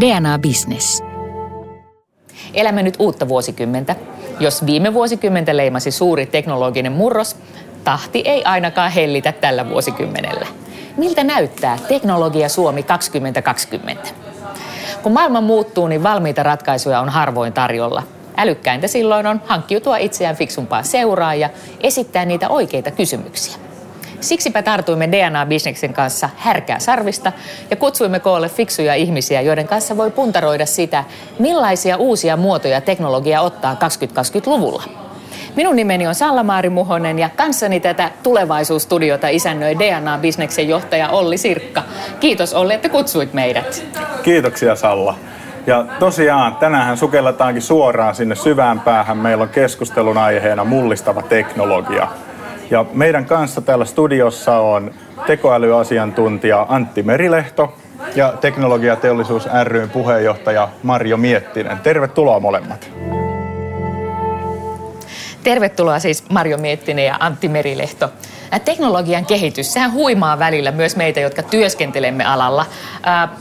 DNA Business. Elämme nyt uutta vuosikymmentä. Jos viime vuosikymmentä leimasi suuri teknologinen murros, tahti ei ainakaan hellitä tällä vuosikymmenellä. Miltä näyttää teknologia Suomi 2020? Kun maailma muuttuu, niin valmiita ratkaisuja on harvoin tarjolla. Älykkäintä silloin on hankkiutua itseään fiksumpaa seuraa ja esittää niitä oikeita kysymyksiä. Siksipä tartuimme DNA-bisneksen kanssa härkää sarvista ja kutsuimme koolle fiksuja ihmisiä, joiden kanssa voi puntaroida sitä, millaisia uusia muotoja teknologia ottaa 2020-luvulla. Minun nimeni on Salla-Maari Muhonen ja kanssani tätä tulevaisuusstudiota isännöi DNA-bisneksen johtaja Olli Sirkka. Kiitos Olli, että kutsuit meidät. Kiitoksia Salla. Ja tosiaan tänään sukelletaankin suoraan sinne syvään päähän. Meillä on keskustelun aiheena mullistava teknologia. Ja meidän kanssa täällä studiossa on tekoälyasiantuntija Antti Merilehto ja Teknologiateollisuus ryn puheenjohtaja Marjo Miettinen. Tervetuloa molemmat. Tervetuloa siis Marjo Miettinen ja Antti Merilehto. Teknologian kehitys, sehän huimaa välillä myös meitä, jotka työskentelemme alalla.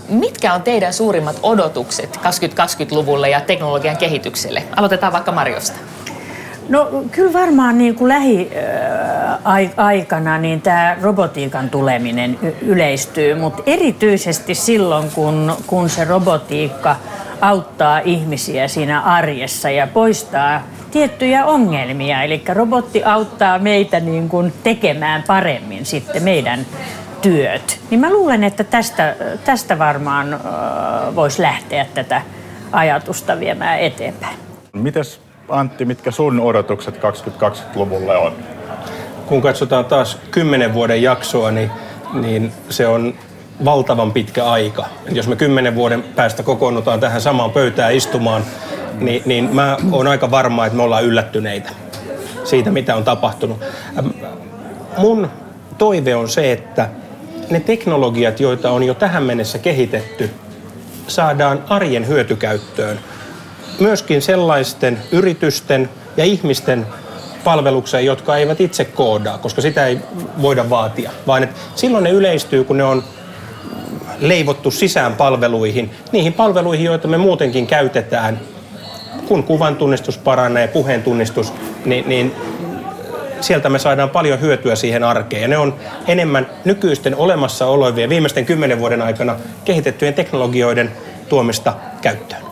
Mitkä on teidän suurimmat odotukset 2020-luvulle ja teknologian kehitykselle? Aloitetaan vaikka Marjosta. No kyllä varmaan niin kuin lähiaikana niin tämä robotiikan tuleminen yleistyy, mutta erityisesti silloin, kun, kun se robotiikka auttaa ihmisiä siinä arjessa ja poistaa tiettyjä ongelmia. Eli robotti auttaa meitä niin kuin tekemään paremmin sitten meidän työt. Niin mä luulen, että tästä, tästä varmaan voisi lähteä tätä ajatusta viemään eteenpäin. Mites Antti, mitkä sun odotukset 2020-luvulle on? Kun katsotaan taas kymmenen vuoden jaksoa, niin, niin se on valtavan pitkä aika. Jos me kymmenen vuoden päästä kokoonnutaan tähän samaan pöytään istumaan, niin, niin mä oon aika varma, että me ollaan yllättyneitä siitä, mitä on tapahtunut. Mun toive on se, että ne teknologiat, joita on jo tähän mennessä kehitetty, saadaan arjen hyötykäyttöön – myöskin sellaisten yritysten ja ihmisten palvelukseen, jotka eivät itse koodaa, koska sitä ei voida vaatia, vaan että silloin ne yleistyy, kun ne on leivottu sisään palveluihin, niihin palveluihin, joita me muutenkin käytetään, kun kuvan tunnistus paranee, puheen tunnistus, niin, niin sieltä me saadaan paljon hyötyä siihen arkeen. Ja ne on enemmän nykyisten olemassa olevien viimeisten kymmenen vuoden aikana kehitettyjen teknologioiden tuomista käyttöön.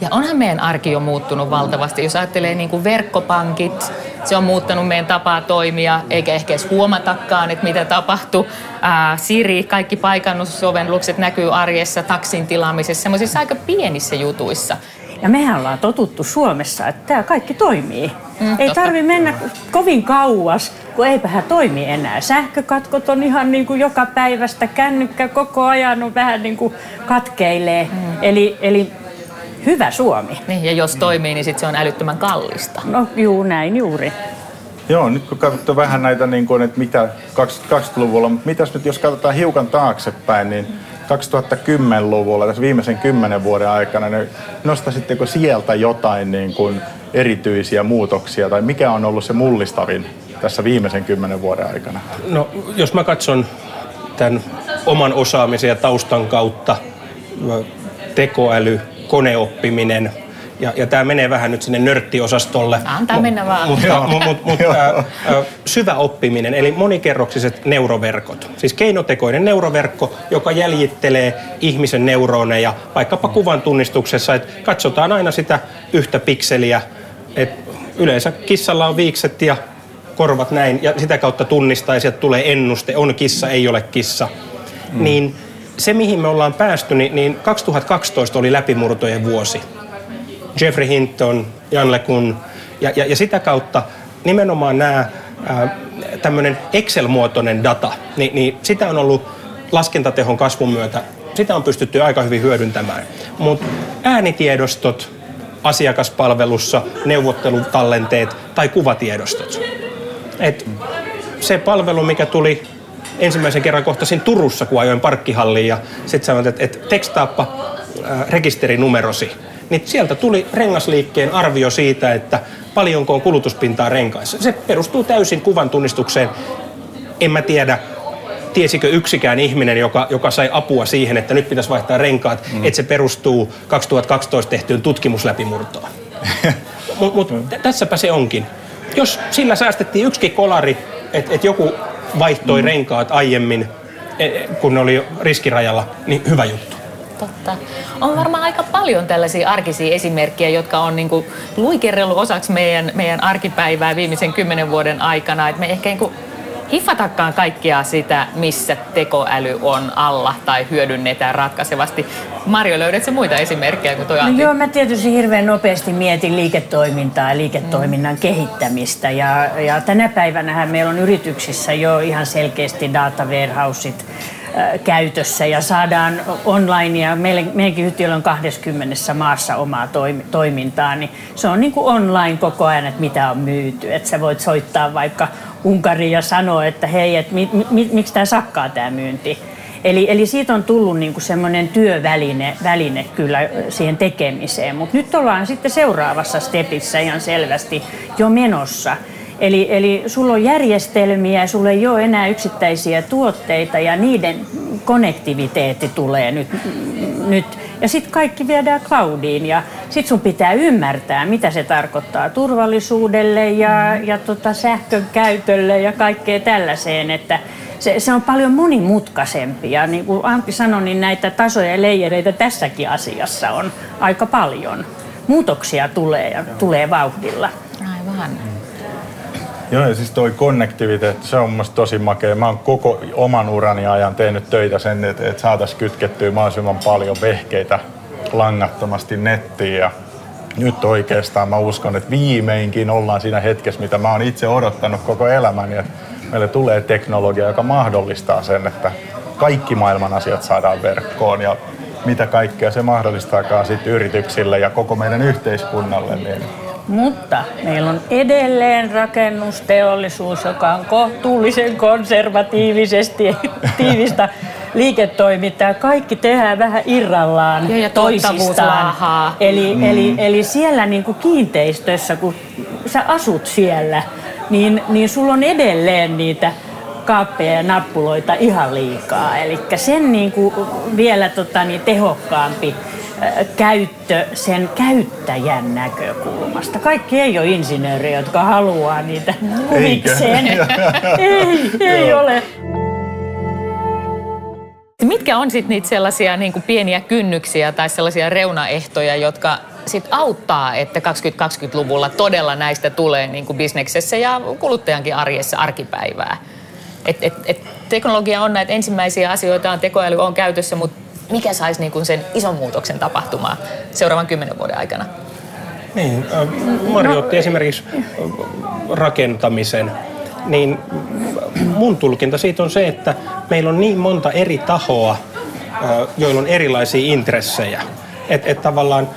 Ja onhan meidän arki jo muuttunut valtavasti. Jos ajattelee niin kuin verkkopankit, se on muuttanut meidän tapaa toimia, eikä ehkä edes huomatakaan, että mitä tapahtuu. Ää, Siri, kaikki paikannusovellukset näkyy arjessa, taksin tilaamisessa, semmoisissa aika pienissä jutuissa. Ja mehän ollaan totuttu Suomessa, että tämä kaikki toimii. Mm, ei tarvi mennä kovin kauas, kun eipähän toimi enää. Sähkökatkot on ihan niin kuin joka päivästä, kännykkä koko ajan on vähän niin kuin katkeilee. Mm. Eli, eli hyvä Suomi. Niin, ja jos toimii, niin sitten se on älyttömän kallista. No juu, näin juuri. Joo, nyt kun katsotaan vähän näitä, niin kuin, että mitä 2020-luvulla, mutta mitäs nyt jos katsotaan hiukan taaksepäin, niin 2010-luvulla, tässä viimeisen kymmenen vuoden aikana, niin nostaisitteko sieltä jotain niin kuin erityisiä muutoksia, tai mikä on ollut se mullistavin tässä viimeisen kymmenen vuoden aikana? No, jos mä katson tämän oman osaamisen ja taustan kautta, tekoäly, koneoppiminen, ja, ja tämä menee vähän nyt sinne nörttiosastolle. Antaa M- mennä vaan. Mutta, mut, mut, mut, ä, syvä oppiminen, eli monikerroksiset neuroverkot. Siis keinotekoinen neuroverkko, joka jäljittelee ihmisen neuroneja, vaikkapa kuvan tunnistuksessa, että katsotaan aina sitä yhtä pikseliä, että yleensä kissalla on viikset ja korvat näin, ja sitä kautta tunnistaa, ja sieltä tulee ennuste, on kissa, ei ole kissa. Mm. Niin se, mihin me ollaan päästy, niin, niin 2012 oli läpimurtojen vuosi. Jeffrey Hinton, Jan LeCun, ja, ja, ja sitä kautta nimenomaan nämä tämmöinen Excel-muotoinen data, niin, niin sitä on ollut laskentatehon kasvun myötä, sitä on pystytty aika hyvin hyödyntämään. Mutta äänitiedostot asiakaspalvelussa, neuvottelutallenteet tai kuvatiedostot. Et se palvelu, mikä tuli ensimmäisen kerran kohtasin Turussa, kun ajoin parkkihalliin ja sitten sanoin, että, että tekstaappa äh, rekisterinumerosi. Niin sieltä tuli rengasliikkeen arvio siitä, että paljonko on kulutuspintaa renkaissa. Se perustuu täysin kuvan tunnistukseen. En mä tiedä, tiesikö yksikään ihminen, joka, joka sai apua siihen, että nyt pitäisi vaihtaa renkaat, mm. että se perustuu 2012 tehtyyn tutkimusläpimurtoon. Mutta mut, tässäpä se onkin. Jos sillä säästettiin yksikin kolari, että et joku vaihtoi mm. renkaat aiemmin, e, kun ne oli riskirajalla, niin hyvä juttu. Totta. On varmaan aika paljon tällaisia arkisia esimerkkejä, jotka on niinku luikerrellut osaksi meidän, meidän arkipäivää viimeisen kymmenen vuoden aikana. Et me ehkä niinku hiffatakaan kaikkia sitä, missä tekoäly on alla tai hyödynnetään ratkaisevasti. Marjo, löydätkö muita esimerkkejä kuin toi No joo, mä tietysti hirveän nopeasti mietin liiketoimintaa ja liiketoiminnan mm. kehittämistä. Ja, ja tänä päivänä meillä on yrityksissä jo ihan selkeästi data warehouseit käytössä ja saadaan online ja meidänkin yhtiöllä on 20 maassa omaa toimintaa, niin se on niin kuin online koko ajan, että mitä on myyty. Että sä voit soittaa vaikka Unkariin ja sanoa, että hei, että mi, mi, miksi tämä sakkaa tämä myynti. Eli, eli siitä on tullut niinku semmoinen työväline väline kyllä siihen tekemiseen, mutta nyt ollaan sitten seuraavassa stepissä ihan selvästi jo menossa. Eli, eli sulla on järjestelmiä, sulla ei ole enää yksittäisiä tuotteita ja niiden konnektiviteetti tulee nyt. nyt. Ja sitten kaikki viedään cloudiin ja sitten sun pitää ymmärtää, mitä se tarkoittaa turvallisuudelle ja, ja tota sähkön käytölle ja kaikkea tällaiseen, että se, se on paljon monimutkaisempi. Ja niin kuin Antti sanoi, niin näitä tasoja ja leijereitä tässäkin asiassa on aika paljon. Muutoksia tulee ja tulee vauhdilla. Aivan. Joo, ja siis toi konnektiviteetti, se on mun tosi makea. Mä oon koko oman urani ajan tehnyt töitä sen, että, että saataisiin kytkettyä mahdollisimman paljon vehkeitä langattomasti nettiin. Ja nyt oikeastaan mä uskon, että viimeinkin ollaan siinä hetkessä, mitä mä oon itse odottanut koko elämäni. Että meille tulee teknologia, joka mahdollistaa sen, että kaikki maailman asiat saadaan verkkoon ja mitä kaikkea se mahdollistaakaan sitten yrityksille ja koko meidän yhteiskunnalle. Niin mutta meillä on edelleen rakennusteollisuus, joka on kohtuullisen konservatiivisesti tiivistä liiketoimintaa. Kaikki tehdään vähän irrallaan ja, ja toisistaan. Eli, mm. eli, eli siellä niin kuin kiinteistössä, kun sä asut siellä, niin, niin sulla on edelleen niitä kaappeja ja nappuloita ihan liikaa. Eli sen niin kuin vielä tota, niin tehokkaampi käyttö sen käyttäjän näkökulmasta. Kaikki ei ole insinöörejä, jotka haluaa niitä huvikseen. ei, ei ole. Mitkä on sitten niitä sellaisia niin kuin pieniä kynnyksiä tai sellaisia reunaehtoja, jotka sit auttaa, että 2020-luvulla todella näistä tulee niin kuin bisneksessä ja kuluttajankin arjessa arkipäivää? Et, et, et teknologia on näitä ensimmäisiä asioita, on tekoäly on käytössä, mutta mikä saisi niin kuin sen ison muutoksen tapahtumaan seuraavan kymmenen vuoden aikana? Niin, äh, Mari otti esimerkiksi äh, rakentamisen. Niin mun tulkinta siitä on se, että meillä on niin monta eri tahoa, äh, joilla on erilaisia intressejä. Että et tavallaan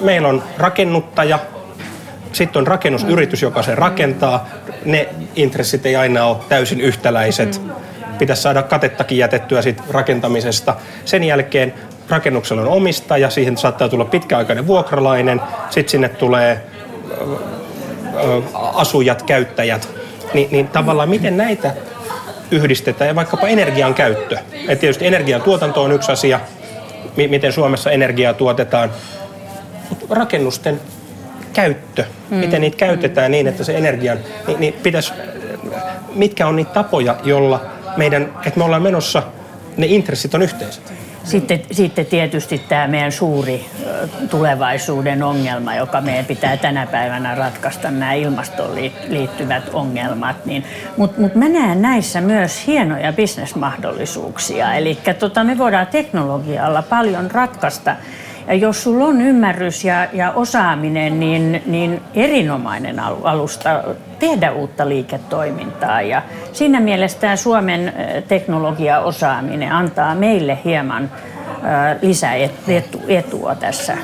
meillä on rakennuttaja, sitten on rakennusyritys, joka se rakentaa. Ne intressit ei aina ole täysin yhtäläiset. Mm pitäisi saada katettakin jätettyä siitä rakentamisesta. Sen jälkeen rakennuksella on omistaja, siihen saattaa tulla pitkäaikainen vuokralainen, sitten sinne tulee asujat, käyttäjät. Ni, niin tavallaan miten näitä yhdistetään ja vaikkapa energian käyttö. Et tietysti energian tuotanto on yksi asia, miten Suomessa energiaa tuotetaan, mutta rakennusten käyttö, mm. miten niitä käytetään niin, että se energian, niin, niin pitäisi, mitkä on niitä tapoja, jolla meidän, että me ollaan menossa, ne intressit on yhteiset. Sitten, sitten tietysti tämä meidän suuri tulevaisuuden ongelma, joka meidän pitää tänä päivänä ratkaista, nämä ilmastoon liittyvät ongelmat. Niin, Mutta mut mä näen näissä myös hienoja bisnesmahdollisuuksia. Eli tota, me voidaan teknologialla paljon ratkaista ja jos sulla on ymmärrys ja, ja osaaminen, niin, niin erinomainen alusta tehdä uutta liiketoimintaa. Ja siinä mielessä tämä Suomen teknologiaosaaminen antaa meille hieman lisäetua tässä.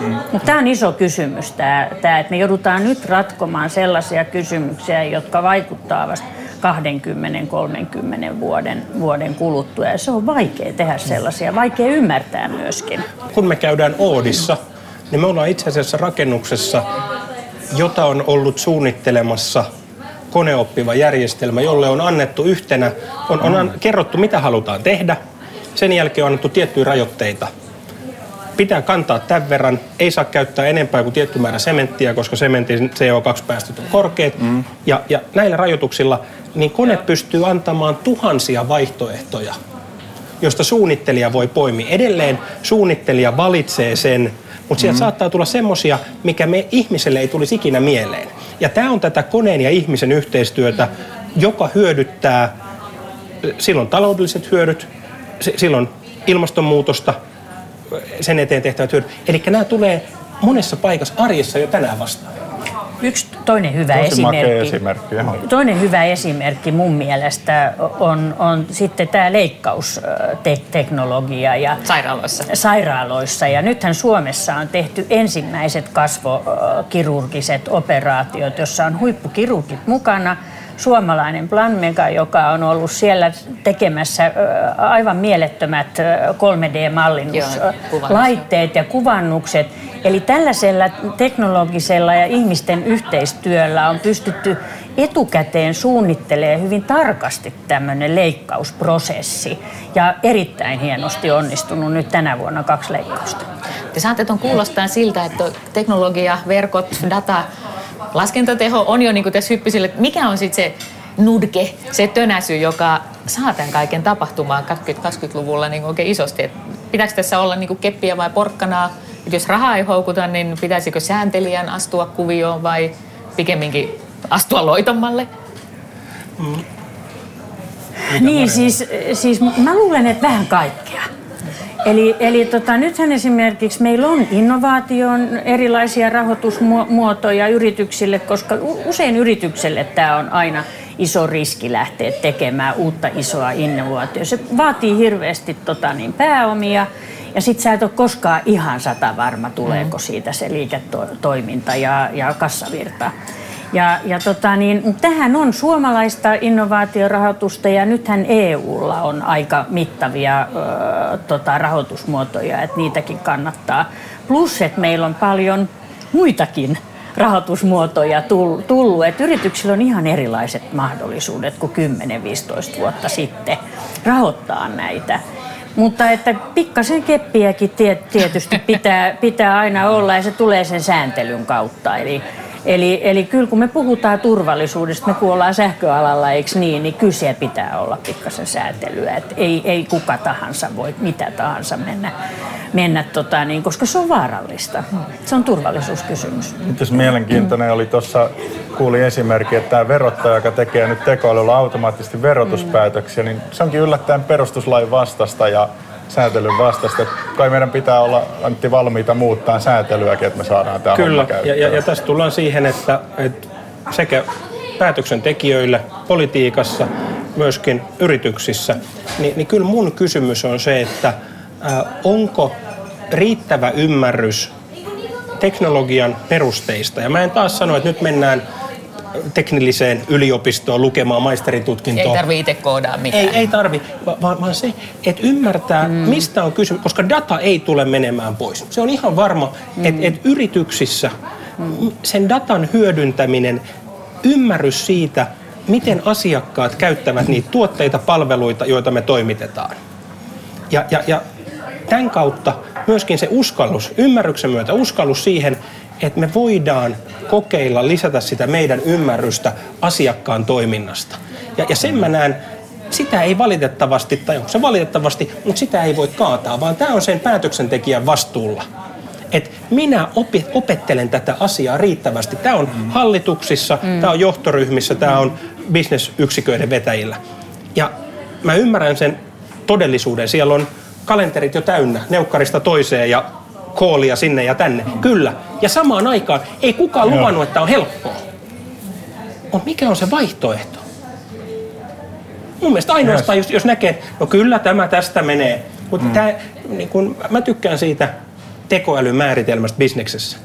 Mm. Mutta tämä on iso kysymys, tämä, tämä, että me joudutaan nyt ratkomaan sellaisia kysymyksiä, jotka vaikuttavat 20-30 vuoden, vuoden kuluttua. Ja se on vaikea tehdä sellaisia, vaikea ymmärtää myöskin. Kun me käydään Oodissa, niin me ollaan itse asiassa rakennuksessa, jota on ollut suunnittelemassa koneoppiva järjestelmä, jolle on annettu yhtenä, on, on kerrottu mitä halutaan tehdä. Sen jälkeen on annettu tiettyjä rajoitteita. Pitää kantaa tämän verran, ei saa käyttää enempää kuin tietty määrä sementtiä, koska sementin CO2-päästöt on korkeat. Mm. Ja, ja näillä rajoituksilla niin kone pystyy antamaan tuhansia vaihtoehtoja josta suunnittelija voi poimia. Edelleen suunnittelija valitsee sen, mutta sieltä mm. saattaa tulla semmosia, mikä me ihmiselle ei tulisi ikinä mieleen. Ja tämä on tätä koneen ja ihmisen yhteistyötä, joka hyödyttää silloin taloudelliset hyödyt, silloin ilmastonmuutosta, sen eteen tehtävät hyödyt. Eli nämä tulee monessa paikassa arjessa jo tänään vastaan. Yksi toinen hyvä Tosi esimerkki, esimerkki toinen hyvä esimerkki mun mielestä on, on sitten tämä leikkausteknologia ja Sairaaloissa. sairaaloissa. Ja nythän Suomessa on tehty ensimmäiset kasvokirurgiset operaatiot, jossa on huippukirurgit mukana. Suomalainen Planmega, joka on ollut siellä tekemässä aivan mielettömät 3D-mallinnuslaitteet ja kuvannukset. Eli tällaisella teknologisella ja ihmisten yhteistyöllä on pystytty etukäteen suunnittelemaan hyvin tarkasti tämmöinen leikkausprosessi. Ja erittäin hienosti onnistunut nyt tänä vuonna kaksi leikkausta. Te saatte tuon kuulostaa siltä, että teknologia, verkot, data, laskentateho on jo niin kuin tässä hyppisille, että mikä on sitten se nudke, se tönäsy, joka saa tämän kaiken tapahtumaan 2020-luvulla niin oikein isosti. Et pitääkö tässä olla niin kuin keppiä vai porkkanaa? Jos rahaa ei houkuta, niin pitäisikö sääntelijän astua kuvioon vai pikemminkin astua loitommalle? Mm. Niin, siis, siis mä luulen, että vähän kaikkea. Eli, eli tota, nythän esimerkiksi meillä on innovaation erilaisia rahoitusmuotoja yrityksille, koska usein yritykselle tämä on aina iso riski lähteä tekemään uutta isoa innovaatiota. Se vaatii hirveästi tota, niin, pääomia ja sit sä et ole koskaan ihan sata varma, tuleeko mm. siitä se liiketoiminta ja, ja kassavirta. Ja, ja tota niin, tähän on suomalaista innovaatiorahoitusta ja nythän EUlla on aika mittavia ö, tota, rahoitusmuotoja, että niitäkin kannattaa. Plus, että meillä on paljon muitakin rahoitusmuotoja tullut. Että yrityksillä on ihan erilaiset mahdollisuudet kuin 10-15 vuotta sitten rahoittaa näitä. Mutta että pikkasen keppiäkin tietysti pitää, pitää aina olla ja se tulee sen sääntelyn kautta. Eli, Eli, eli kyllä kun me puhutaan turvallisuudesta, me kuollaan sähköalalla, eikö niin, niin kyllä pitää olla pikkasen säätelyä. Et ei, ei kuka tahansa voi mitä tahansa mennä, mennä tota, niin, koska se on vaarallista. Se on turvallisuuskysymys. Mitäs mielenkiintoinen oli tuossa, kuuli esimerkki, että tämä verottaja, joka tekee nyt tekoälyllä automaattisesti verotuspäätöksiä, niin se onkin yllättäen perustuslain vastasta ja säätelyn vastasta. Kai meidän pitää olla Antti valmiita muuttaa säätelyäkin, että me saadaan tämä Kyllä, ja, ja, ja tässä tullaan siihen, että, että sekä päätöksentekijöille politiikassa, myöskin yrityksissä, niin, niin kyllä mun kysymys on se, että ää, onko riittävä ymmärrys teknologian perusteista. Ja mä en taas sano, että nyt mennään teknilliseen yliopistoon lukemaan maisteritutkintoa. Ei tarvi itse koodaa mitään. Ei, ei tarvi, vaan, vaan se, että ymmärtää, mm. mistä on kysymys, koska data ei tule menemään pois. Se on ihan varma, mm. että et yrityksissä mm. sen datan hyödyntäminen, ymmärrys siitä, miten asiakkaat käyttävät niitä tuotteita, palveluita, joita me toimitetaan. Ja, ja, ja tämän kautta myöskin se uskallus, ymmärryksen myötä uskallus siihen, että me voidaan kokeilla lisätä sitä meidän ymmärrystä asiakkaan toiminnasta. Ja, ja sen mä näen, sitä ei valitettavasti, tai onko se valitettavasti, mutta sitä ei voi kaataa, vaan tämä on sen päätöksentekijän vastuulla. Et minä opi, opettelen tätä asiaa riittävästi. Tämä on mm. hallituksissa, mm. tämä on johtoryhmissä, tämä on bisnesyksiköiden vetäjillä. Ja mä ymmärrän sen todellisuuden. Siellä on kalenterit jo täynnä, neukkarista toiseen ja koolia sinne ja tänne. Kyllä. Ja samaan aikaan ei kukaan luvannut, että on helppoa. Mutta mikä on se vaihtoehto? Mun mielestä ainoastaan, jos, jos näkee, no kyllä tämä tästä menee. Mutta mm. niin kun, mä tykkään siitä tekoälyn määritelmästä bisneksessä.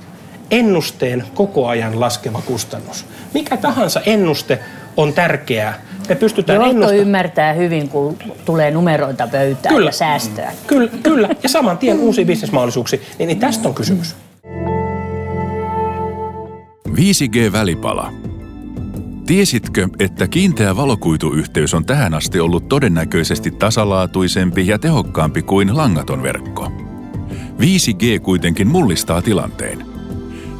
Ennusteen koko ajan laskeva kustannus. Mikä tahansa ennuste on tärkeää. Me pystytään Johto ennustamaan. ymmärtää hyvin, kun tulee numeroita pöytään kyllä. ja säästöä. Kyllä, kyllä. Ja saman tien uusia bisnesmahdollisuuksia. Niin, niin tästä on kysymys. 5G-välipala. Tiesitkö, että kiinteä valokuituyhteys on tähän asti ollut todennäköisesti tasalaatuisempi ja tehokkaampi kuin langaton verkko? 5G kuitenkin mullistaa tilanteen.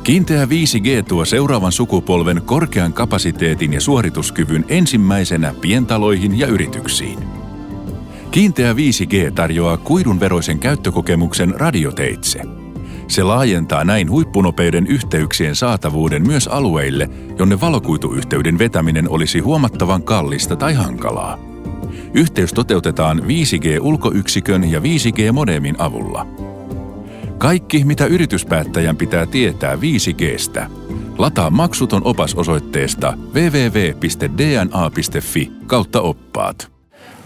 Kiinteä 5G tuo seuraavan sukupolven korkean kapasiteetin ja suorituskyvyn ensimmäisenä pientaloihin ja yrityksiin. Kiinteä 5G tarjoaa kuidunveroisen käyttökokemuksen radioteitse. Se laajentaa näin huippunopeiden yhteyksien saatavuuden myös alueille, jonne valokuituyhteyden vetäminen olisi huomattavan kallista tai hankalaa. Yhteys toteutetaan 5G-ulkoyksikön ja 5G-modemin avulla. Kaikki, mitä yrityspäättäjän pitää tietää 5Gstä. Lataa maksuton opas osoitteesta www.dna.fi kautta oppaat.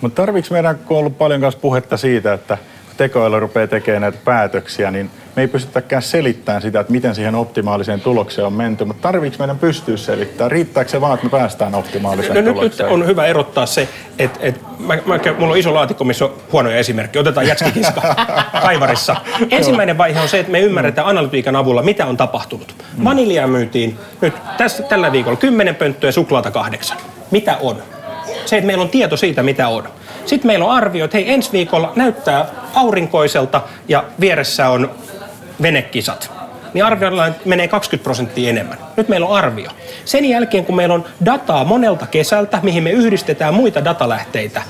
Mutta tarviiko meidän, kun on ollut paljon kanssa puhetta siitä, että tekoäly rupeaa tekemään näitä päätöksiä, niin me ei pystytäkään selittämään sitä, että miten siihen optimaaliseen tulokseen on menty, mutta tarviiko meidän pystyä selittämään? Riittääkö se vaan, että me päästään optimaaliseen no, nyt, nyt tulokseen? on hyvä erottaa se, että et, mä, mä, mulla on iso laatikko, missä on huonoja esimerkkejä. Otetaan jätskikiska kaivarissa. Ensimmäinen vaihe on se, että me ymmärretään analytiikan avulla, mitä on tapahtunut. Vaniljaa myytiin nyt tässä, tällä viikolla 10 pönttöä suklaata kahdeksan. Mitä on? Se, että meillä on tieto siitä, mitä on. Sitten meillä on arvio, että hei, ensi viikolla näyttää aurinkoiselta ja vieressä on venekisat. Niin arvioidaan, että menee 20 prosenttia enemmän. Nyt meillä on arvio. Sen jälkeen, kun meillä on dataa monelta kesältä, mihin me yhdistetään muita datalähteitä,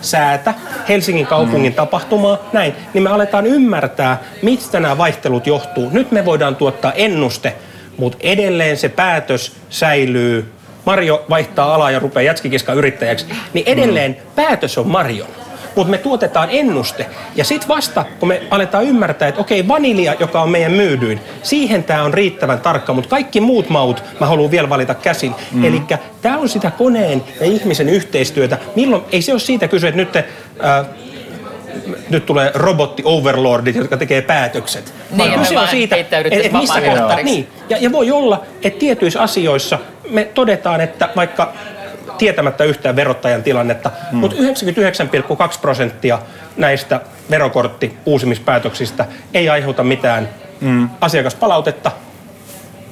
säätä, Helsingin kaupungin tapahtumaa, näin, niin me aletaan ymmärtää, mistä nämä vaihtelut johtuu. Nyt me voidaan tuottaa ennuste, mutta edelleen se päätös säilyy Mario vaihtaa alaa ja rupeaa jätskikiska yrittäjäksi, niin edelleen päätös on Marion. Mutta me tuotetaan ennuste. Ja sitten vasta, kun me aletaan ymmärtää, että okei, vanilja, joka on meidän myydyin, siihen tämä on riittävän tarkka, mutta kaikki muut maut mä haluan vielä valita käsin. Mm. Eli tämä on sitä koneen ja ihmisen yhteistyötä. Milloin, ei se ole siitä kyse, että nyt te, äh, nyt tulee robotti-overlordit, jotka tekee päätökset. Niin, Vaan me kyse on siitä, että missä vapaaehtoisiksi. kohtaa, niin, ja, ja voi olla, että tietyissä asioissa me todetaan, että vaikka tietämättä yhtään verottajan tilannetta, mm. mutta 99,2 prosenttia näistä verokortti uusimispäätöksistä ei aiheuta mitään mm. asiakaspalautetta.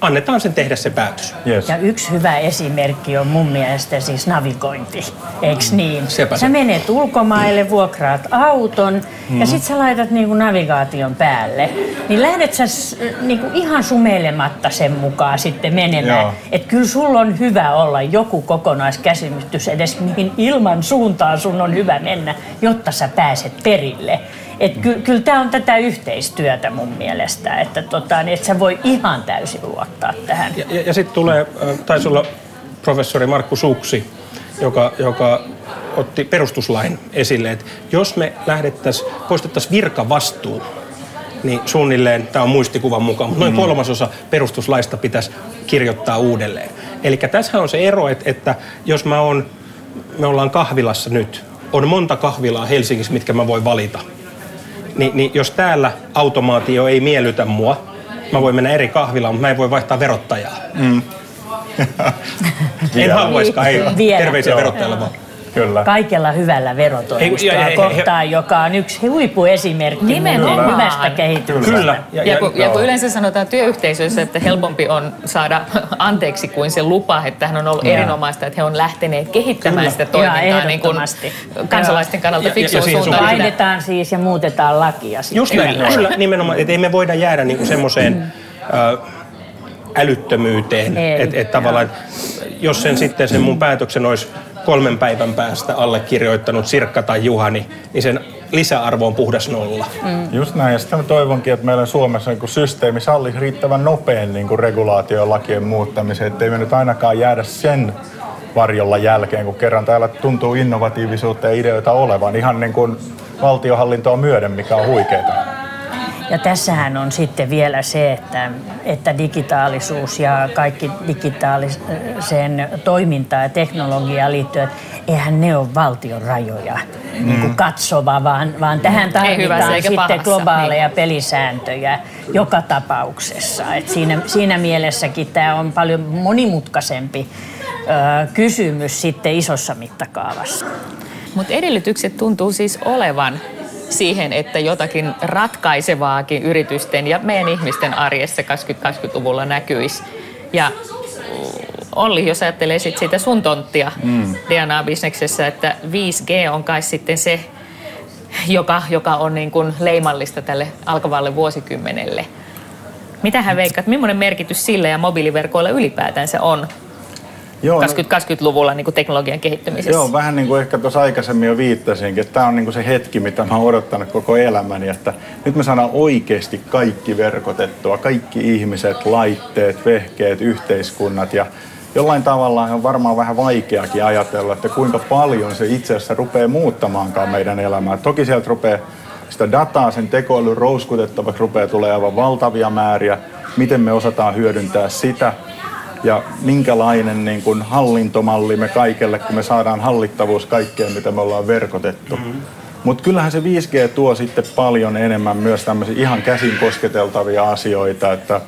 Annetaan sen tehdä se päätös. Yes. Ja yksi hyvä esimerkki on mun mielestä siis navigointi, eiks niin? Sepä sä se. menet ulkomaille, vuokraat auton mm. ja sit sä laitat niinku navigaation päälle. Niin lähdet sä niinku ihan sumeilematta sen mukaan sitten menemään. Joo. Että kyllä sulla on hyvä olla joku kokonaiskäsitys edes mihin ilman suuntaan sun on hyvä mennä, jotta sä pääset perille. Et ky, kyllä tämä on tätä yhteistyötä mun mielestä, että tota, niin et sä voi ihan täysin luottaa tähän. Ja, ja, ja sitten tulee, taisi olla professori Markku Suksi, joka, joka otti perustuslain esille, että jos me lähdettäisiin, poistettaisiin virkavastuu, niin suunnilleen, tämä on muistikuvan mukaan, mutta noin Mm. kolmasosa perustuslaista pitäisi kirjoittaa uudelleen. Eli tässä on se ero, että, että jos mä on, me ollaan kahvilassa nyt, on monta kahvilaa Helsingissä, mitkä mä voin valita. Niin, niin jos täällä automaatio ei miellytä mua, mä voin mennä eri kahvilaan, mutta mä en voi vaihtaa verottajaa. en haluaiskaan, ei. Vielä. Terveisiä Joo. verottajalle vaan. Kyllä. kaikella hyvällä verotoimistoa Ei, ei, ei, kohtaan, joka on yksi huippuesimerkki Nimenomaan. hyvästä kehityksestä. Kyllä. Ja, ja, kun, ja kun yleensä sanotaan työyhteisöissä, että helpompi on saada anteeksi kuin se lupa, että tähän on ollut Joo. erinomaista, että he on lähteneet kehittämään Kyllä. sitä toimintaa niin kuin kansalaisten kannalta Ja- ja- fiksuun ja suuntaan. Painetaan siis ja muutetaan lakia. sitten. Just näin, kyllä, nimenomaan, että ei me voida jäädä niinku semmoiseen ö, älyttömyyteen, Ei, että et tavallaan, jos sen sitten sen mun päätöksen olisi kolmen päivän päästä allekirjoittanut Sirkka tai Juhani, niin sen lisäarvo on puhdas nolla. Just näin, ja sitten toivonkin, että meillä Suomessa niin systeemi sallisi riittävän nopean niin kuin regulaatio- ja lakien muuttamisen, ettei me nyt ainakaan jäädä sen varjolla jälkeen, kun kerran täällä tuntuu innovatiivisuutta ja ideoita olevan ihan niin kuin valtiohallintoa myöden, mikä on huikeeta. Ja tässähän on sitten vielä se, että, että digitaalisuus ja kaikki digitaaliseen toimintaan ja teknologiaan liittyen, eihän ne ole valtion rajoja niin kuin katsova, vaan, vaan tähän tarvitaan eikä sitten pahassa, globaaleja pelisääntöjä joka tapauksessa. Et siinä, siinä mielessäkin tämä on paljon monimutkaisempi ö, kysymys sitten isossa mittakaavassa. Mutta edellytykset tuntuu siis olevan siihen, että jotakin ratkaisevaakin yritysten ja meidän ihmisten arjessa 2020-luvulla näkyisi. Ja Olli, jos ajattelee sit siitä sun tonttia mm. DNA-bisneksessä, että 5G on kai sitten se, joka, joka on niin kuin leimallista tälle alkavalle vuosikymmenelle. Mitä hän veikkaat, millainen merkitys sillä ja mobiiliverkoilla ylipäätänsä on Joo, 2020-luvulla niin kuin teknologian kehittymisessä? Joo, vähän niin kuin ehkä tuossa aikaisemmin jo viittasinkin, että tämä on niin kuin se hetki, mitä mä oon odottanut koko elämäni, että nyt me saadaan oikeasti kaikki verkotettua, kaikki ihmiset, laitteet, vehkeet, yhteiskunnat ja jollain tavalla on varmaan vähän vaikeakin ajatella, että kuinka paljon se itse asiassa rupeaa muuttamaankaan meidän elämää. Toki sieltä rupeaa sitä dataa, sen tekoälyn rouskutettavaksi rupeaa tulee aivan valtavia määriä, miten me osataan hyödyntää sitä ja minkälainen niin kuin hallintomalli me kaikelle, kun me saadaan hallittavuus kaikkeen, mitä me ollaan verkotettu. Mm-hmm. Mutta kyllähän se 5G tuo sitten paljon enemmän myös tämmöisiä ihan käsin kosketeltavia asioita, että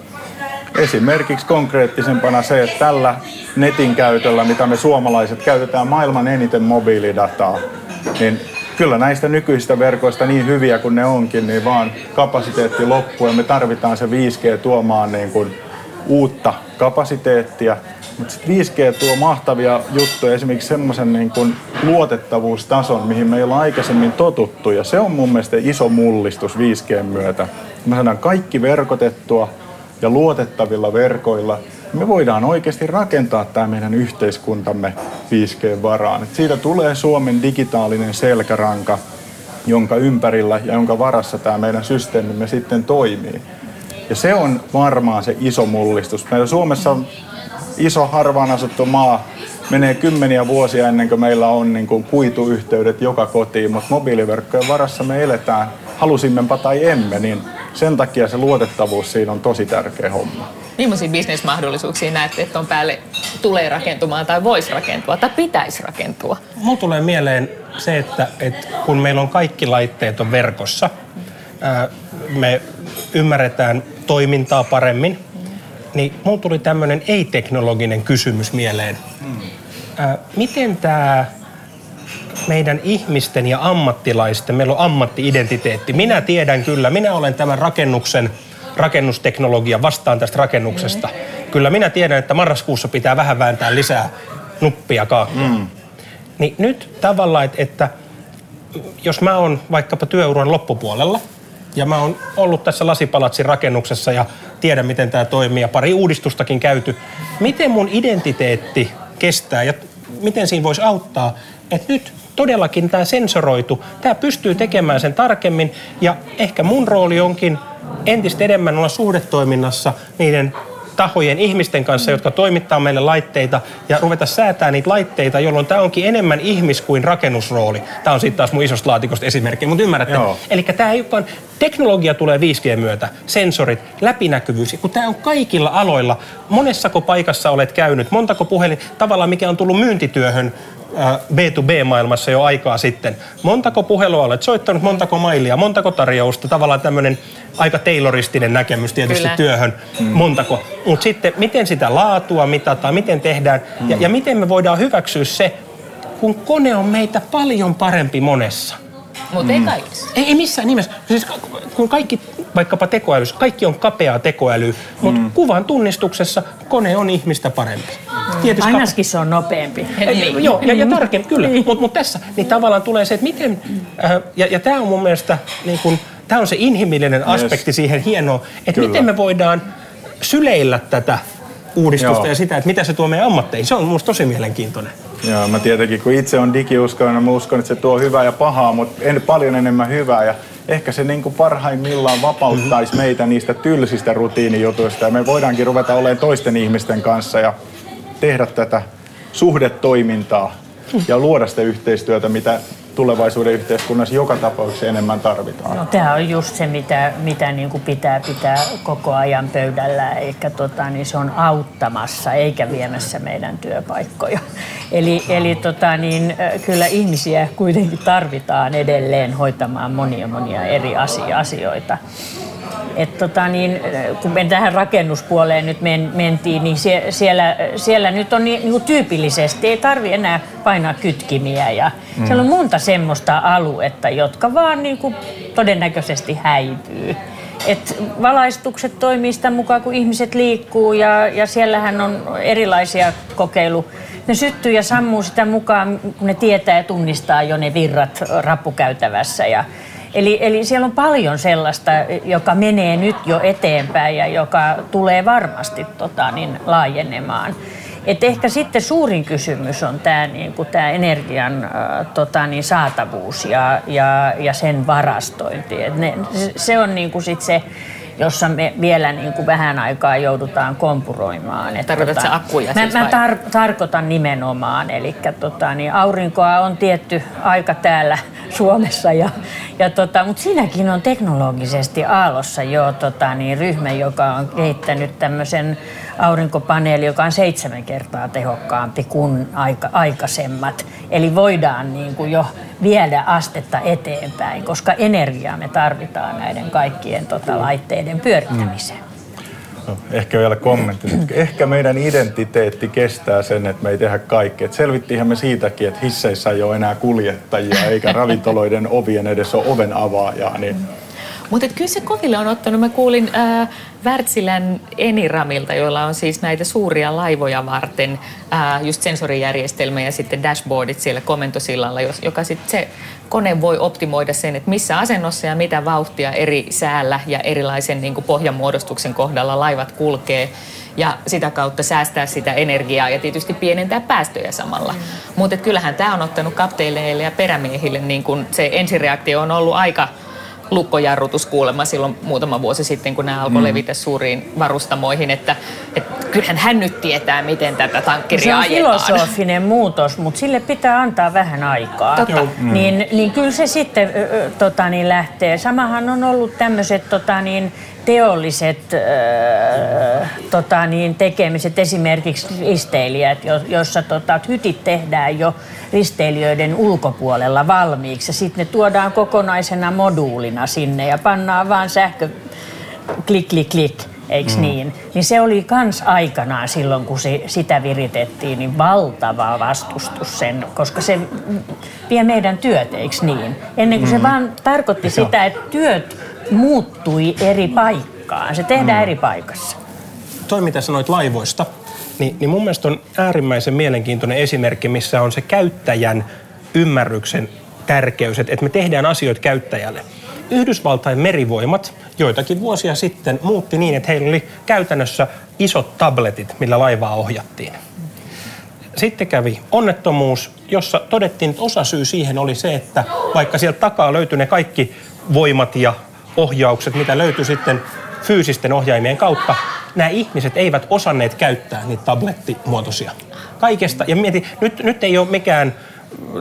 Esimerkiksi konkreettisempana se, että tällä netin käytöllä, mitä me suomalaiset käytetään maailman eniten mobiilidataa, niin kyllä näistä nykyisistä verkoista niin hyviä kuin ne onkin, niin vaan kapasiteetti loppuu ja me tarvitaan se 5G tuomaan niin kuin uutta kapasiteettia. Mutta 5G tuo mahtavia juttuja, esimerkiksi semmoisen niin kuin luotettavuustason, mihin me ei olla aikaisemmin totuttu. Ja se on mun mielestä iso mullistus 5G myötä. Me saadaan kaikki verkotettua, ja luotettavilla verkoilla me voidaan oikeasti rakentaa tämä meidän yhteiskuntamme 5G-varaan. Et siitä tulee Suomen digitaalinen selkäranka, jonka ympärillä ja jonka varassa tämä meidän systeemimme sitten toimii. Ja se on varmaan se iso mullistus. Meillä Suomessa on iso harvaan asuttu maa, menee kymmeniä vuosia ennen kuin meillä on niin kuin kuituyhteydet joka kotiin, mutta mobiiliverkkojen varassa me eletään, halusimmepa tai emme, niin sen takia se luotettavuus siinä on tosi tärkeä homma. Millaisia bisnesmahdollisuuksia näette, että on päälle tulee rakentumaan tai voisi rakentua tai pitäisi rakentua? Mulla tulee mieleen se, että, että kun meillä on kaikki laitteet on verkossa, me ymmärretään toimintaa paremmin, niin mulla tuli tämmöinen ei-teknologinen kysymys mieleen. Miten tämä meidän ihmisten ja ammattilaisten, meillä on ammattiidentiteetti. Minä tiedän kyllä, minä olen tämän rakennuksen, rakennusteknologia vastaan tästä rakennuksesta. Kyllä minä tiedän, että marraskuussa pitää vähän vääntää lisää nuppia kaakkoon. Mm. Niin nyt tavallaan, että, että jos mä oon vaikkapa työuran loppupuolella, ja mä oon ollut tässä lasipalatsin rakennuksessa ja tiedän, miten tämä toimii ja pari uudistustakin käyty. Miten mun identiteetti kestää ja miten siinä voisi auttaa, että nyt todellakin tämä sensoroitu, tämä pystyy tekemään sen tarkemmin ja ehkä mun rooli onkin entistä enemmän olla suhdetoiminnassa niiden tahojen ihmisten kanssa, jotka toimittaa meille laitteita ja ruveta säätää niitä laitteita, jolloin tämä onkin enemmän ihmis kuin rakennusrooli. Tämä on sitten taas mun isosta laatikosta esimerkki, mutta ymmärrätte. Eli tämä ei olekaan, teknologia tulee 5G myötä, sensorit, läpinäkyvyys, kun tämä on kaikilla aloilla. Monessako paikassa olet käynyt, montako puhelin, tavallaan mikä on tullut myyntityöhön B2B-maailmassa jo aikaa sitten. Montako puhelua olet soittanut, montako mailia, montako tarjousta, tavallaan tämmöinen aika tayloristinen näkemys tietysti Kyllä. työhön, mm. montako. Mutta sitten miten sitä laatua mitataan, miten tehdään mm. ja, ja miten me voidaan hyväksyä se, kun kone on meitä paljon parempi monessa. Mutta ei mm. kaikissa. Ei, ei missään nimessä. Siis kun kaikki, vaikkapa tekoälyssä, kaikki on kapeaa tekoälyä, mutta mm. kuvan tunnistuksessa kone on ihmistä parempi. Mm. Ainakin se on nopeampi. Niin. Joo, ja, ja tarkempi, kyllä. Niin. Mutta mut tässä niin tavallaan tulee se, että miten, äh, ja, ja tämä on mun mielestä, niin kun, tämä on se inhimillinen aspekti yes. siihen hienoa, että kyllä. miten me voidaan syleillä tätä uudistusta Joo. ja sitä, että mitä se tuo meidän ammatteihin. Se on minusta tosi mielenkiintoinen. Joo, mä tietenkin kun itse on digiuskoinen, mä uskon, että se tuo hyvää ja pahaa, mutta en paljon enemmän hyvää. Ja ehkä se niin kuin parhaimmillaan vapauttaisi mm-hmm. meitä niistä tylsistä rutiinijutuista ja me voidaankin ruveta olemaan toisten ihmisten kanssa ja tehdä tätä suhdetoimintaa ja luoda sitä yhteistyötä, mitä tulevaisuuden yhteiskunnassa joka tapauksessa enemmän tarvitaan. No, tämä on just se, mitä, mitä niin kuin pitää pitää koko ajan pöydällä, eikä tota, niin se on auttamassa eikä viemässä meidän työpaikkoja. Eli, eli tota, niin, kyllä ihmisiä kuitenkin tarvitaan edelleen hoitamaan monia monia eri asioita. Et tota niin, kun me tähän rakennuspuoleen nyt men, mentiin, niin sie, siellä, siellä nyt on niin, niin tyypillisesti, ei tarvi enää painaa kytkimiä ja mm. siellä on monta semmoista aluetta, jotka vaan niin kuin todennäköisesti häipyy. et valaistukset toimii sitä mukaan, kun ihmiset liikkuu ja, ja siellähän on erilaisia kokeilu. Ne syttyy ja sammuu sitä mukaan, kun ne tietää ja tunnistaa jo ne virrat rappukäytävässä. Ja, eli, eli siellä on paljon sellaista, joka menee nyt jo eteenpäin ja joka tulee varmasti tota, niin, laajenemaan. Et ehkä sitten suurin kysymys on tämä niin energian tota, niin saatavuus ja, ja, ja sen varastointi. Et ne, se on niin kuin sit se, jossa me vielä niin kuin vähän aikaa joudutaan kompuroimaan. Tarkoitatko tota, akkuja siis Mä, mä tar- tarkoitan nimenomaan, eli tota, niin aurinkoa on tietty aika täällä Suomessa, ja, ja tota, mutta siinäkin on teknologisesti Aallossa jo tota, niin ryhmä, joka on kehittänyt tämmöisen aurinkopaneeli, joka on seitsemän kertaa tehokkaampi kuin aika, aikaisemmat. Eli voidaan niin kuin jo viedä astetta eteenpäin, koska energiaa me tarvitaan näiden kaikkien tota, laitteiden pyörittämiseen. No, ehkä vielä kommentti. Ehkä meidän identiteetti kestää sen, että me ei tehdä kaikkea. Selvittiinhän me siitäkin, että hisseissä ei ole enää kuljettajia, eikä ravintoloiden ovien edessä ole oven avaajaa. Niin mutta kyllä se koville on ottanut. Mä kuulin äh, Wärtsilän Eniramilta, joilla on siis näitä suuria laivoja varten äh, just sensorijärjestelmä ja sitten dashboardit siellä komentosillalla, jos, joka sitten se kone voi optimoida sen, että missä asennossa ja mitä vauhtia eri säällä ja erilaisen niin pohjanmuodostuksen kohdalla laivat kulkee ja sitä kautta säästää sitä energiaa ja tietysti pienentää päästöjä samalla. Mm. Mutta kyllähän tämä on ottanut kapteileille ja perämiehille, niin kun se ensireaktio on ollut aika lukkojarrutus kuulemma silloin muutama vuosi sitten, kun nämä alkoi mm. levitä suuriin varustamoihin, että, että kyllähän hän nyt tietää, miten tätä tankkiria ajetaan. Se on filosofinen muutos, mutta sille pitää antaa vähän aikaa. Totta. Mm. Niin, niin kyllä se sitten tota, niin lähtee. Samahan on ollut tämmöiset tota, niin, teolliset äh, tota, niin, tekemiset, esimerkiksi risteilijät, joissa tota, hytit tehdään jo risteilijöiden ulkopuolella valmiiksi. Sitten ne tuodaan kokonaisena moduulina sinne ja pannaan vaan sähkö klik, klik, klik eikö mm. niin? Niin se oli kans aikanaan silloin, kun se, sitä viritettiin, niin valtava vastustus sen, koska se vie meidän työt, eikö niin? Ennen kuin mm. se vaan tarkoitti sitä, että työt muuttui eri paikkaan. Se tehdään mm. eri paikassa. Toi, mitä sanoit laivoista, niin, niin mun mielestä on äärimmäisen mielenkiintoinen esimerkki, missä on se käyttäjän ymmärryksen tärkeys, että me tehdään asioita käyttäjälle. Yhdysvaltain merivoimat joitakin vuosia sitten muutti niin, että heillä oli käytännössä isot tabletit, millä laivaa ohjattiin. Sitten kävi onnettomuus, jossa todettiin, että osa syy siihen oli se, että vaikka sieltä takaa löytyi ne kaikki voimat ja ohjaukset, mitä löytyi sitten fyysisten ohjaimien kautta, nämä ihmiset eivät osanneet käyttää niitä tablettimuotoisia. Kaikesta. Ja mieti, nyt, nyt ei ole mikään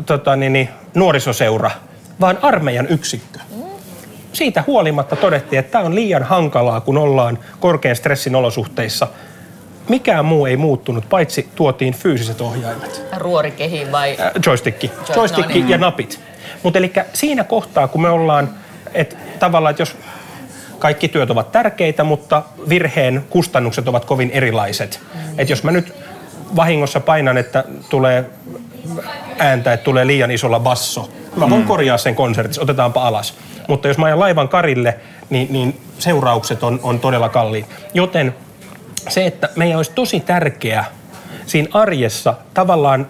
tota, niin, niin, nuorisoseura, vaan armeijan yksikkö. Siitä huolimatta todettiin, että tämä on liian hankalaa, kun ollaan korkean stressin olosuhteissa. Mikään muu ei muuttunut, paitsi tuotiin fyysiset ohjaimet. Ruorikehi vai? Äh, joystick. Joystick no niin. ja napit. Mutta eli siinä kohtaa, kun me ollaan, että tavallaan, että jos kaikki työt ovat tärkeitä, mutta virheen kustannukset ovat kovin erilaiset. Että jos mä nyt vahingossa painan, että tulee ääntä, että tulee liian isolla basso, mä voin mm. korjaa sen konsertissa, otetaanpa alas. Mutta jos mä ajan laivan karille, niin, niin seuraukset on, on todella kalliit. Joten se, että meidän olisi tosi tärkeää siinä arjessa tavallaan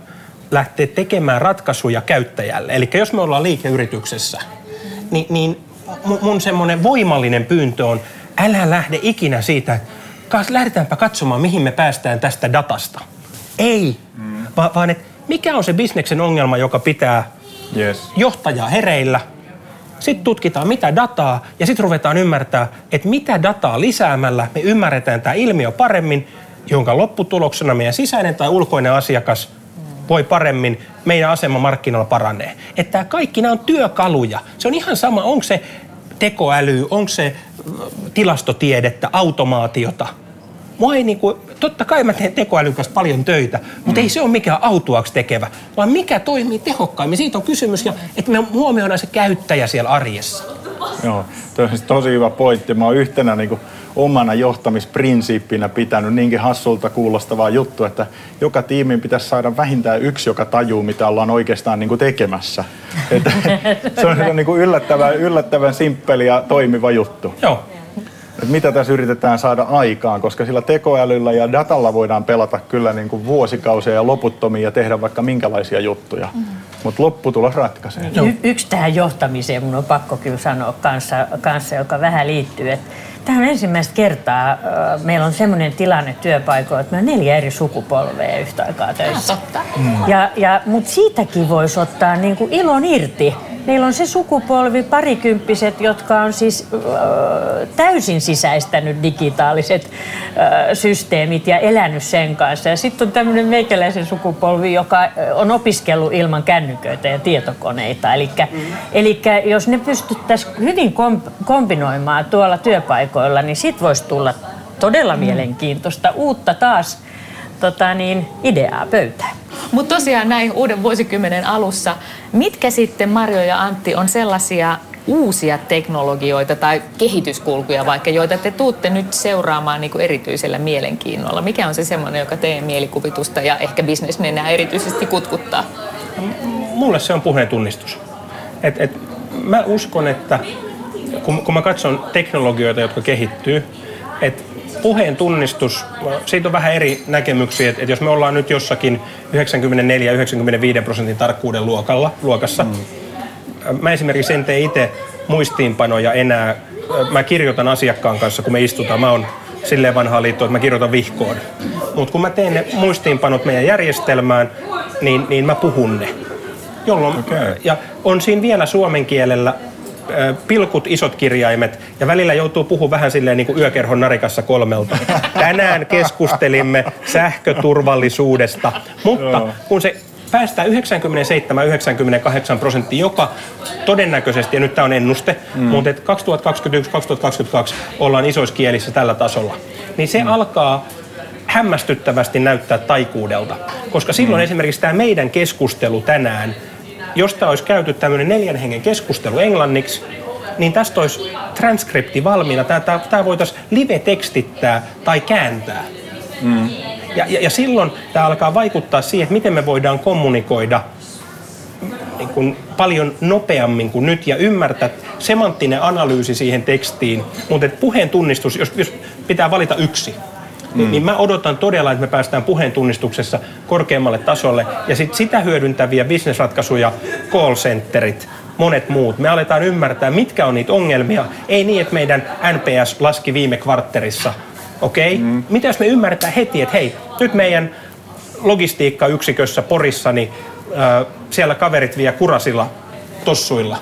lähteä tekemään ratkaisuja käyttäjälle. Eli jos me ollaan liikeyrityksessä, niin, niin mun semmoinen voimallinen pyyntö on, älä lähde ikinä siitä, että lähdetäänpä katsomaan, mihin me päästään tästä datasta. Ei, mm. Va- vaan että mikä on se bisneksen ongelma, joka pitää yes. johtajaa hereillä. Sitten tutkitaan, mitä dataa, ja sitten ruvetaan ymmärtää, että mitä dataa lisäämällä me ymmärretään tämä ilmiö paremmin, jonka lopputuloksena meidän sisäinen tai ulkoinen asiakas voi paremmin, meidän asema markkinoilla paranee. Että kaikki nämä on työkaluja. Se on ihan sama, onko se tekoäly, onko se tilastotiedettä, automaatiota. Mua ei niinku, totta kai mä teen tekoälyn kanssa paljon töitä, mutta mm. ei se ole mikään autuaksi tekevä, vaan mikä toimii tehokkaimmin. Siitä on kysymys, ja että me huomioidaan se käyttäjä siellä arjessa. Joo, on siis tosi hyvä pointti. Mä oon yhtenä niin kuin omana johtamisprinsiippinä pitänyt niinkin hassulta kuulostavaa juttu, että joka tiimin pitäisi saada vähintään yksi, joka tajuu, mitä ollaan oikeastaan niin kuin tekemässä. Että se on niin kuin yllättävän, yllättävän simppeli ja toimiva juttu. Joo, että mitä tässä yritetään saada aikaan, koska sillä tekoälyllä ja datalla voidaan pelata kyllä niin kuin vuosikausia ja loputtomia ja tehdä vaikka minkälaisia juttuja. Mm. Mutta lopputulos ratkaisee. Y- yksi tähän johtamiseen mun on pakko kyllä sanoa kanssa, kanssa joka vähän liittyy, että Tämä on ensimmäistä kertaa. Äh, meillä on sellainen tilanne työpaikoilla, että meillä on neljä eri sukupolvea yhtä aikaa töissä. Totta. Mm. Ja, ja, Mutta siitäkin voisi ottaa niin kuin ilon irti. Meillä on se sukupolvi, parikymppiset, jotka on siis äh, täysin sisäistänyt digitaaliset äh, systeemit ja elänyt sen kanssa. Ja sitten on tämmöinen meikäläisen sukupolvi, joka on opiskellut ilman kännyköitä ja tietokoneita. Eli mm. jos ne pystyttäisiin hyvin komp- kombinoimaan tuolla työpaikoilla, niin sitten voisi tulla todella mm. mielenkiintoista uutta taas tota niin, ideaa pöytään. Mutta tosiaan näin uuden vuosikymmenen alussa, mitkä sitten Marjo ja Antti on sellaisia uusia teknologioita tai kehityskulkuja vaikka, joita te tuutte nyt seuraamaan niin kuin erityisellä mielenkiinnolla? Mikä on se semmoinen, joka teidän mielikuvitusta ja ehkä bisnesnenää erityisesti kutkuttaa? Mulle se on puheen tunnistus. Et, et, mä uskon, että kun, kun mä katson teknologioita, jotka kehittyy, että puheen tunnistus, siitä on vähän eri näkemyksiä, että, jos me ollaan nyt jossakin 94-95 prosentin tarkkuuden luokalla, luokassa, mm. mä esimerkiksi en tee itse muistiinpanoja enää, mä kirjoitan asiakkaan kanssa, kun me istutaan, mä oon silleen vanhaa liittoa, että mä kirjoitan vihkoon. Mutta kun mä teen ne muistiinpanot meidän järjestelmään, niin, niin mä puhun ne. Jolloin, okay. Ja on siinä vielä suomen kielellä pilkut, isot kirjaimet ja välillä joutuu puhumaan vähän silleen niin kuin yökerhon narikassa kolmelta. Tänään keskustelimme sähköturvallisuudesta, mutta kun se päästään 97-98 prosenttia, joka todennäköisesti, ja nyt tämä on ennuste, mm. mutta 2021-2022 ollaan isoissa kielissä tällä tasolla, niin se mm. alkaa hämmästyttävästi näyttää taikuudelta. Koska silloin mm. esimerkiksi tämä meidän keskustelu tänään jos tämä olisi käyty tämmöinen neljän hengen keskustelu englanniksi, niin tästä olisi transkripti valmiina. Tämä, tämä, tämä voitaisiin live-tekstittää tai kääntää. Mm. Ja, ja, ja silloin tämä alkaa vaikuttaa siihen, että miten me voidaan kommunikoida niin kuin paljon nopeammin kuin nyt ja ymmärtää semanttinen analyysi siihen tekstiin. Mutta puheen tunnistus, jos, jos pitää valita yksi, mm. niin mä odotan todella, että me päästään puheen tunnistuksessa korkeammalle tasolle ja sit sitä hyödyntäviä bisnesratkaisuja, call centerit, monet muut. Me aletaan ymmärtää, mitkä on niitä ongelmia. Ei niin, että meidän NPS laski viime kvartterissa. Okei? Okay? Mm. Mitä jos me ymmärretään heti, että hei, nyt meidän logistiikkayksikössä Porissa, niin äh, siellä kaverit vie kurasilla tossuilla.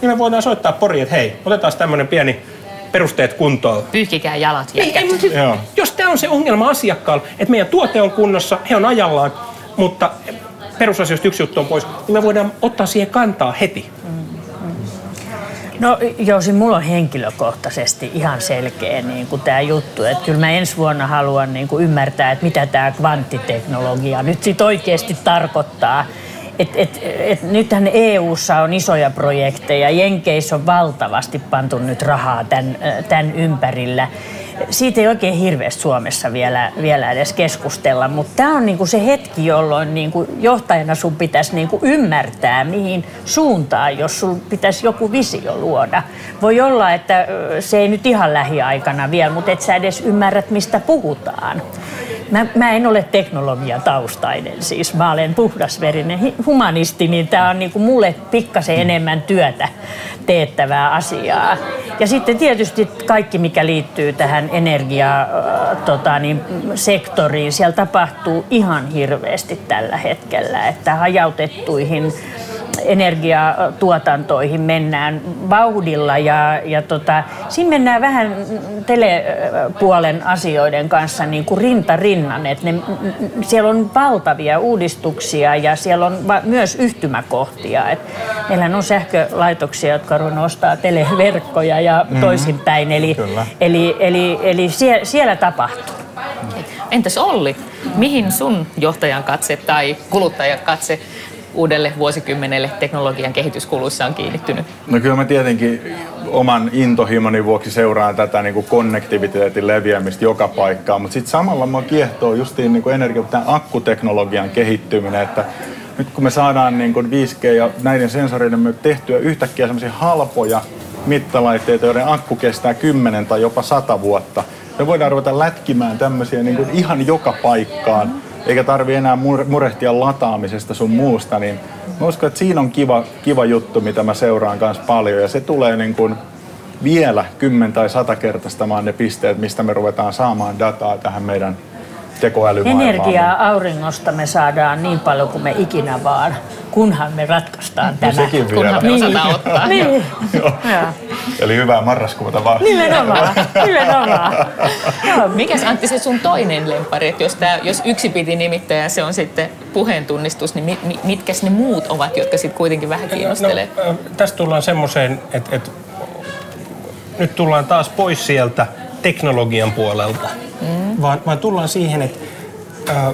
Niin me voidaan soittaa Poriin, että hei, otetaan tämmöinen pieni perusteet kuntoon. Pyyhkikää jalat. Ei, ei, mutta jos tämä on se ongelma asiakkaalla, että meidän tuote on kunnossa, he on ajallaan, mutta perusasioista yksi juttu on pois, niin me voidaan ottaa siihen kantaa heti. No Jousi, mulla on henkilökohtaisesti ihan selkeä niin kuin tämä juttu, että kyllä mä ensi vuonna haluan niin kuin ymmärtää, että mitä tämä kvanttiteknologia nyt sit oikeasti tarkoittaa et, et, et nythän EU:ssa on isoja projekteja, Jenkeissä on valtavasti pantu nyt rahaa tämän, tämän ympärillä. Siitä ei oikein hirveästi Suomessa vielä, vielä edes keskustella, mutta tämä on niinku se hetki, jolloin niinku johtajana sun pitäisi niinku ymmärtää, mihin suuntaan, jos sun pitäisi joku visio luoda. Voi olla, että se ei nyt ihan lähiaikana vielä, mutta et sä edes ymmärrät, mistä puhutaan. Mä, mä en ole teknologiataustainen, siis mä olen puhdasverinen humanisti, niin tämä on niinku mulle pikkasen enemmän työtä teettävää asiaa. Ja sitten tietysti kaikki, mikä liittyy tähän äh, tota, niin, sektoriin, siellä tapahtuu ihan hirveästi tällä hetkellä, että hajautettuihin energiatuotantoihin mennään vauhdilla ja, ja tota, siinä mennään vähän telepuolen asioiden kanssa niin kuin rinta rinnan. Että ne, siellä on valtavia uudistuksia ja siellä on va- myös yhtymäkohtia. Et meillä on sähkölaitoksia, jotka on ostaa televerkkoja ja mm-hmm. toisinpäin. Eli, eli, eli, eli siellä, siellä tapahtuu. Entäs Olli, mihin sun johtajan katse tai kuluttajan katse uudelle vuosikymmenelle teknologian kehityskuluissa on kiinnittynyt? No kyllä mä tietenkin oman intohimoni vuoksi seuraan tätä niin kuin konnektiviteetin leviämistä joka paikkaan, mutta sitten samalla mua kiehtoo justiin niin kuin energia, tämän akkuteknologian kehittyminen, että nyt kun me saadaan niin kuin 5G ja näiden sensoreiden myötä tehtyä yhtäkkiä semmoisia halpoja mittalaitteita, joiden akku kestää 10 tai jopa 100 vuotta. Me voidaan ruveta lätkimään tämmöisiä niin kuin ihan joka paikkaan, eikä tarvi enää murehtia lataamisesta sun muusta, niin mä uskon, että siinä on kiva, kiva juttu, mitä mä seuraan kanssa paljon, ja se tulee niin kuin vielä kymmen- tai satakertaistamaan ne pisteet, mistä me ruvetaan saamaan dataa tähän meidän tekoälymaailmaan. Energiaa auringosta me saadaan niin paljon kuin me ikinä vaan, kunhan me ratkaistaan tämä. No sekin vielä. Kunhan me osataan niin. ottaa. niin. Eli hyvää marraskuuta vaan. Nimenomaan, nimenomaan. Mikäs Antti se sun toinen lempari, että jos, tää, jos yksi piti nimittää ja se on sitten puheen tunnistus, niin mi, mitkä ne muut ovat, jotka sitten kuitenkin vähän kiinnostelee? No, no, tästä tullaan semmoiseen, että, että nyt tullaan taas pois sieltä teknologian puolelta, mm. vaan, vaan tullaan siihen, että ää,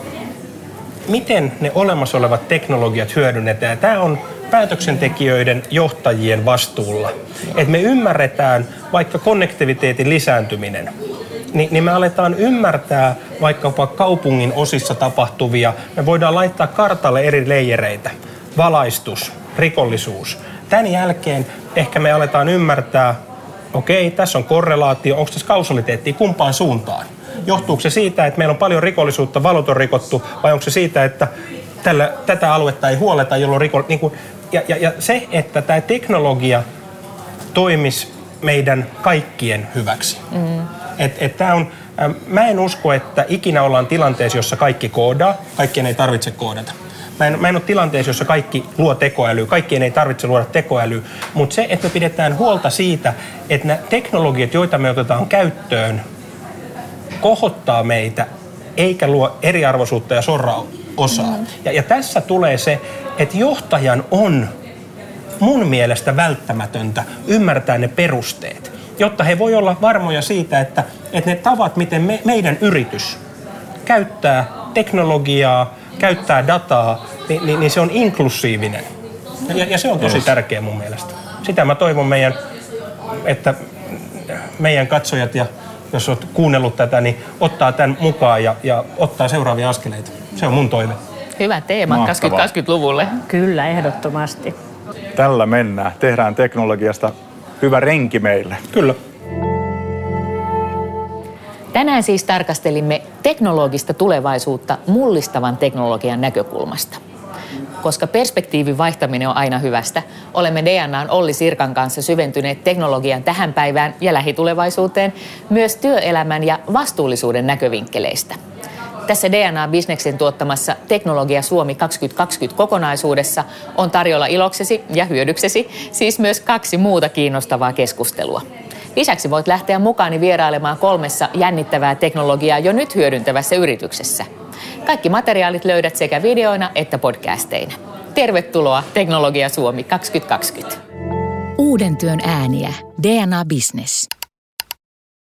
miten ne olemassa olevat teknologiat hyödynnetään. Tämä on päätöksentekijöiden johtajien vastuulla. Että me ymmärretään vaikka konnektiviteetin lisääntyminen, niin, niin me aletaan ymmärtää vaikkapa kaupungin osissa tapahtuvia. Me voidaan laittaa kartalle eri leijereitä. Valaistus, rikollisuus. Tämän jälkeen ehkä me aletaan ymmärtää okei, tässä on korrelaatio, onko tässä kausaliteetti kumpaan suuntaan? Johtuuko se siitä, että meillä on paljon rikollisuutta, valot on rikottu, vai onko se siitä, että tällä, tätä aluetta ei huoleta, jolloin riko, niin kuin, ja, ja, ja se, että tämä teknologia toimisi meidän kaikkien hyväksi. Mm. Et, et tää on, äh, mä en usko, että ikinä ollaan tilanteessa, jossa kaikki koodaa, kaikkien ei tarvitse koodata. Mä en, mä en ole tilanteessa, jossa kaikki luo tekoälyä, kaikkien ei tarvitse luoda tekoälyä, mutta se, että me pidetään huolta siitä, että nämä teknologiat, joita me otetaan käyttöön, kohottaa meitä eikä luo eriarvoisuutta ja sorraa osaa. Mm. Ja, ja tässä tulee se, että johtajan on mun mielestä välttämätöntä ymmärtää ne perusteet, jotta he voi olla varmoja siitä, että, että ne tavat, miten me, meidän yritys käyttää teknologiaa, käyttää dataa, niin, niin, niin se on inklusiivinen. Ja, ja se on tosi yes. tärkeä mun mielestä. Sitä mä toivon meidän, että meidän katsojat ja jos olet kuunnellut tätä, niin ottaa tämän mukaan ja, ja ottaa seuraavia askeleita. Se on mun toive. Hyvä teema 2020-luvulle. Kyllä, ehdottomasti. Tällä mennään. Tehdään teknologiasta hyvä renki meille. Kyllä. Tänään siis tarkastelimme teknologista tulevaisuutta mullistavan teknologian näkökulmasta. Koska perspektiivin vaihtaminen on aina hyvästä, olemme DNAn Olli Sirkan kanssa syventyneet teknologian tähän päivään ja lähitulevaisuuteen myös työelämän ja vastuullisuuden näkövinkkeleistä. Tässä DNA-bisneksen tuottamassa Teknologia Suomi 2020 kokonaisuudessa on tarjolla iloksesi ja hyödyksesi siis myös kaksi muuta kiinnostavaa keskustelua. Lisäksi voit lähteä mukaani vierailemaan kolmessa jännittävää teknologiaa jo nyt hyödyntävässä yrityksessä. Kaikki materiaalit löydät sekä videoina että podcasteina. Tervetuloa Teknologia Suomi 2020. Uuden työn ääniä. DNA Business.